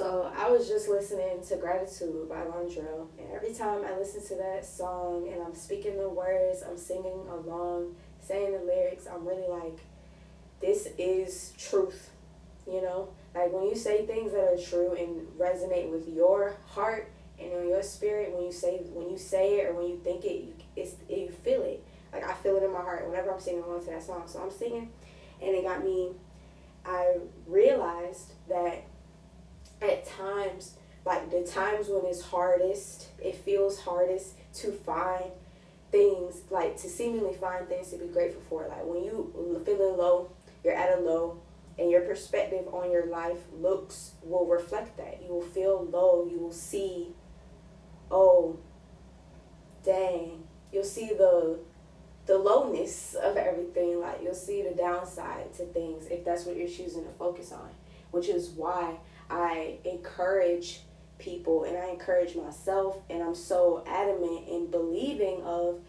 So I was just listening to Gratitude by Londrelle, and every time I listen to that song and I'm speaking the words, I'm singing along, saying the lyrics, I'm really like, this is truth, you know? Like when you say things that are true and resonate with your heart and your spirit, when you say when you say it or when you think it, you, it's you feel it. Like I feel it in my heart whenever I'm singing along to that song. So I'm singing, and it got me. I realized that at times, like the times when it's hardest, it feels hardest to find things, like to seemingly find things to be grateful for. Like when you feeling low, you're at a low, and your perspective on your life looks will reflect that. You will feel low. You will see, oh, dang. You'll see the the lowness of everything. Like you'll see the downside to things if that's what you're choosing to focus on. Which is why I encourage people and I encourage myself and I'm so adamant in believing of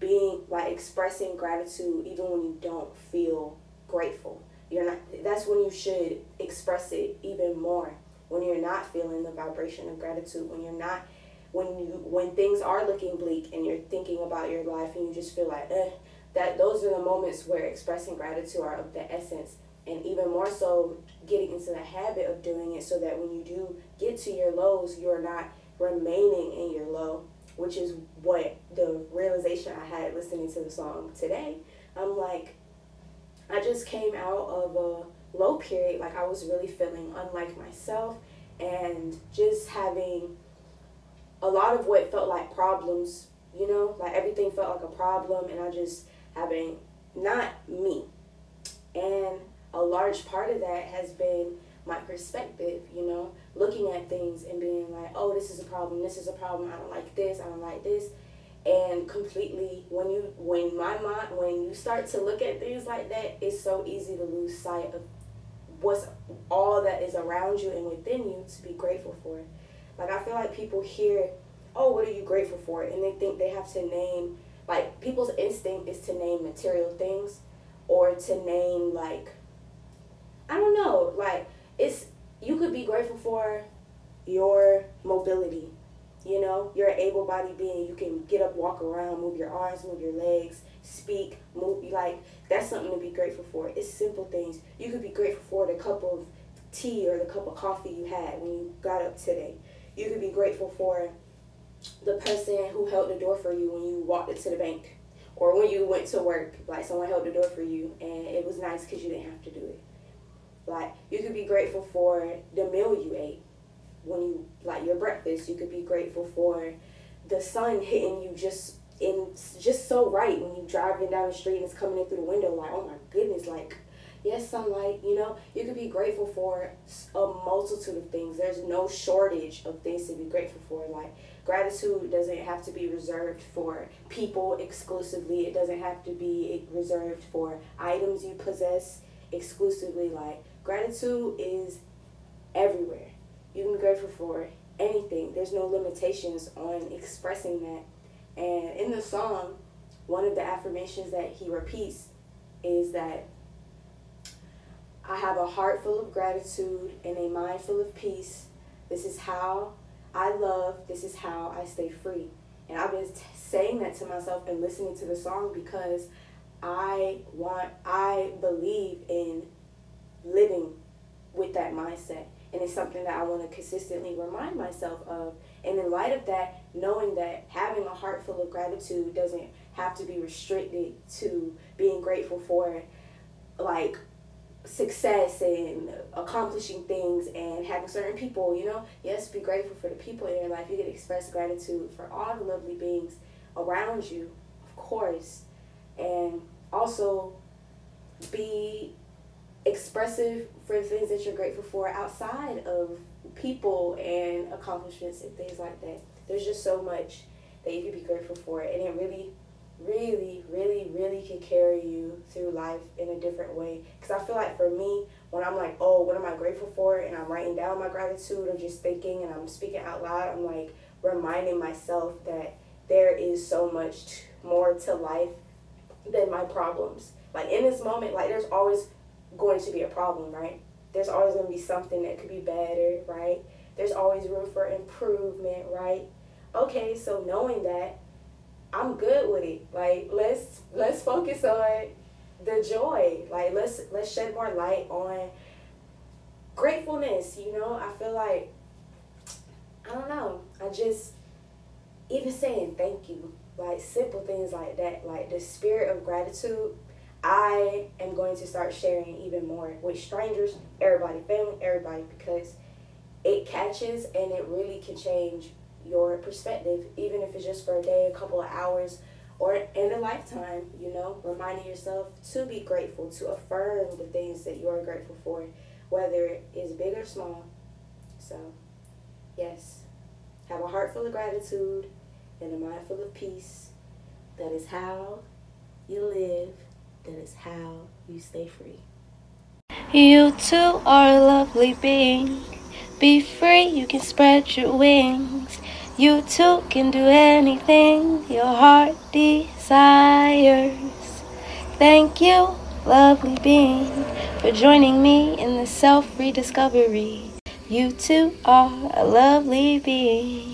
being like expressing gratitude even when you don't feel grateful. You're not that's when you should express it even more. When you're not feeling the vibration of gratitude, when you're not when you when things are looking bleak and you're thinking about your life and you just feel like eh, that those are the moments where expressing gratitude are of the essence and even more so getting into the habit of doing it so that when you do get to your lows you're not remaining in your low which is what the realization i had listening to the song today. I'm like i just came out of a low period. Like i was really feeling unlike myself and just having a lot of what felt like problems you know? Like everything felt like a problem and i just having not me. And a large part of that has been my perspective, you know, looking at things and being like, oh, this is a problem, this is a problem, I don't like this, I don't like this. And completely, when you, when my mind, when you start to look at things like that, it's so easy to lose sight of what's all that is around you and within you to be grateful for. Like, I feel like people hear, oh, what are you grateful for? And they think they have to name, like, people's instinct is to name material things or to name, like, I don't know. Like it's you could be grateful for your mobility. You know, you're an able bodied being. You can get up, walk around, move your arms, move your legs, speak, move. Like, that's something to be grateful for. It's simple things. You could be grateful for the cup of tea or the cup of coffee you had when you got up today. You could be grateful for the person who held the door for you when you walked into the bank or when you went to work. Like, someone held the door for you and it was nice because you didn't have to do it. Like you could be grateful for the meal you ate when you like your breakfast. You could be grateful for the sun hitting you just in just so right when you're driving down the street and it's coming in through the window. Like oh my goodness, like yes, sunlight. You know you could be grateful for a multitude of things. There's no shortage of things to be grateful for. Like gratitude doesn't have to be reserved for people exclusively. It doesn't have to be reserved for items you possess exclusively. Like Gratitude is everywhere. You can be grateful for anything. There's no limitations on expressing that. And in the song, one of the affirmations that he repeats is that I have a heart full of gratitude and a mind full of peace. This is how I love. This is how I stay free. And I've been saying that to myself and listening to the song because I want, I believe in living with that mindset. And it's something that I want to consistently remind myself of. And in light of that, knowing that having a heart full of gratitude doesn't have to be restricted to being grateful for like success and accomplishing things and having certain people, you know. Yes, be grateful for the people in your life. You can express gratitude for all the lovely beings around you, of course. And also be expressive for the things that you're grateful for outside of people and accomplishments and things like that. There's just so much that you can be grateful for, and it really, really, really, really can carry you through life in a different way. Because I feel like for me, when I'm like, oh, what am I grateful for, and I'm writing down my gratitude or just thinking and I'm speaking out loud, I'm like reminding myself that there is so much more to life than my problems. Like in this moment, like there's always going to be a problem, right? There's always going to be something that could be better, right? there's always room for improvement, right? Okay, so knowing that, I'm good with it. Like let's let's focus on the joy. Like let's let's shed more light on gratefulness, you know? I feel like I don't know. I just even saying thank you, like simple things like that, like the spirit of gratitude, I am going to start sharing even more with strangers, everybody, family, everybody, because it catches and it really can change your perspective, even if it's just for a day, a couple of hours, or in a lifetime, you know, reminding yourself to be grateful, to affirm the things that you are grateful for, whether it's big or small. So, yes, have a heart full of gratitude and a mind full of peace. That is how you live, that is how you stay free. You too are a lovely being. Be free, you can spread your wings. You too can do anything your heart desires. Thank you, lovely being, for joining me in the self rediscovery. You too are a lovely being.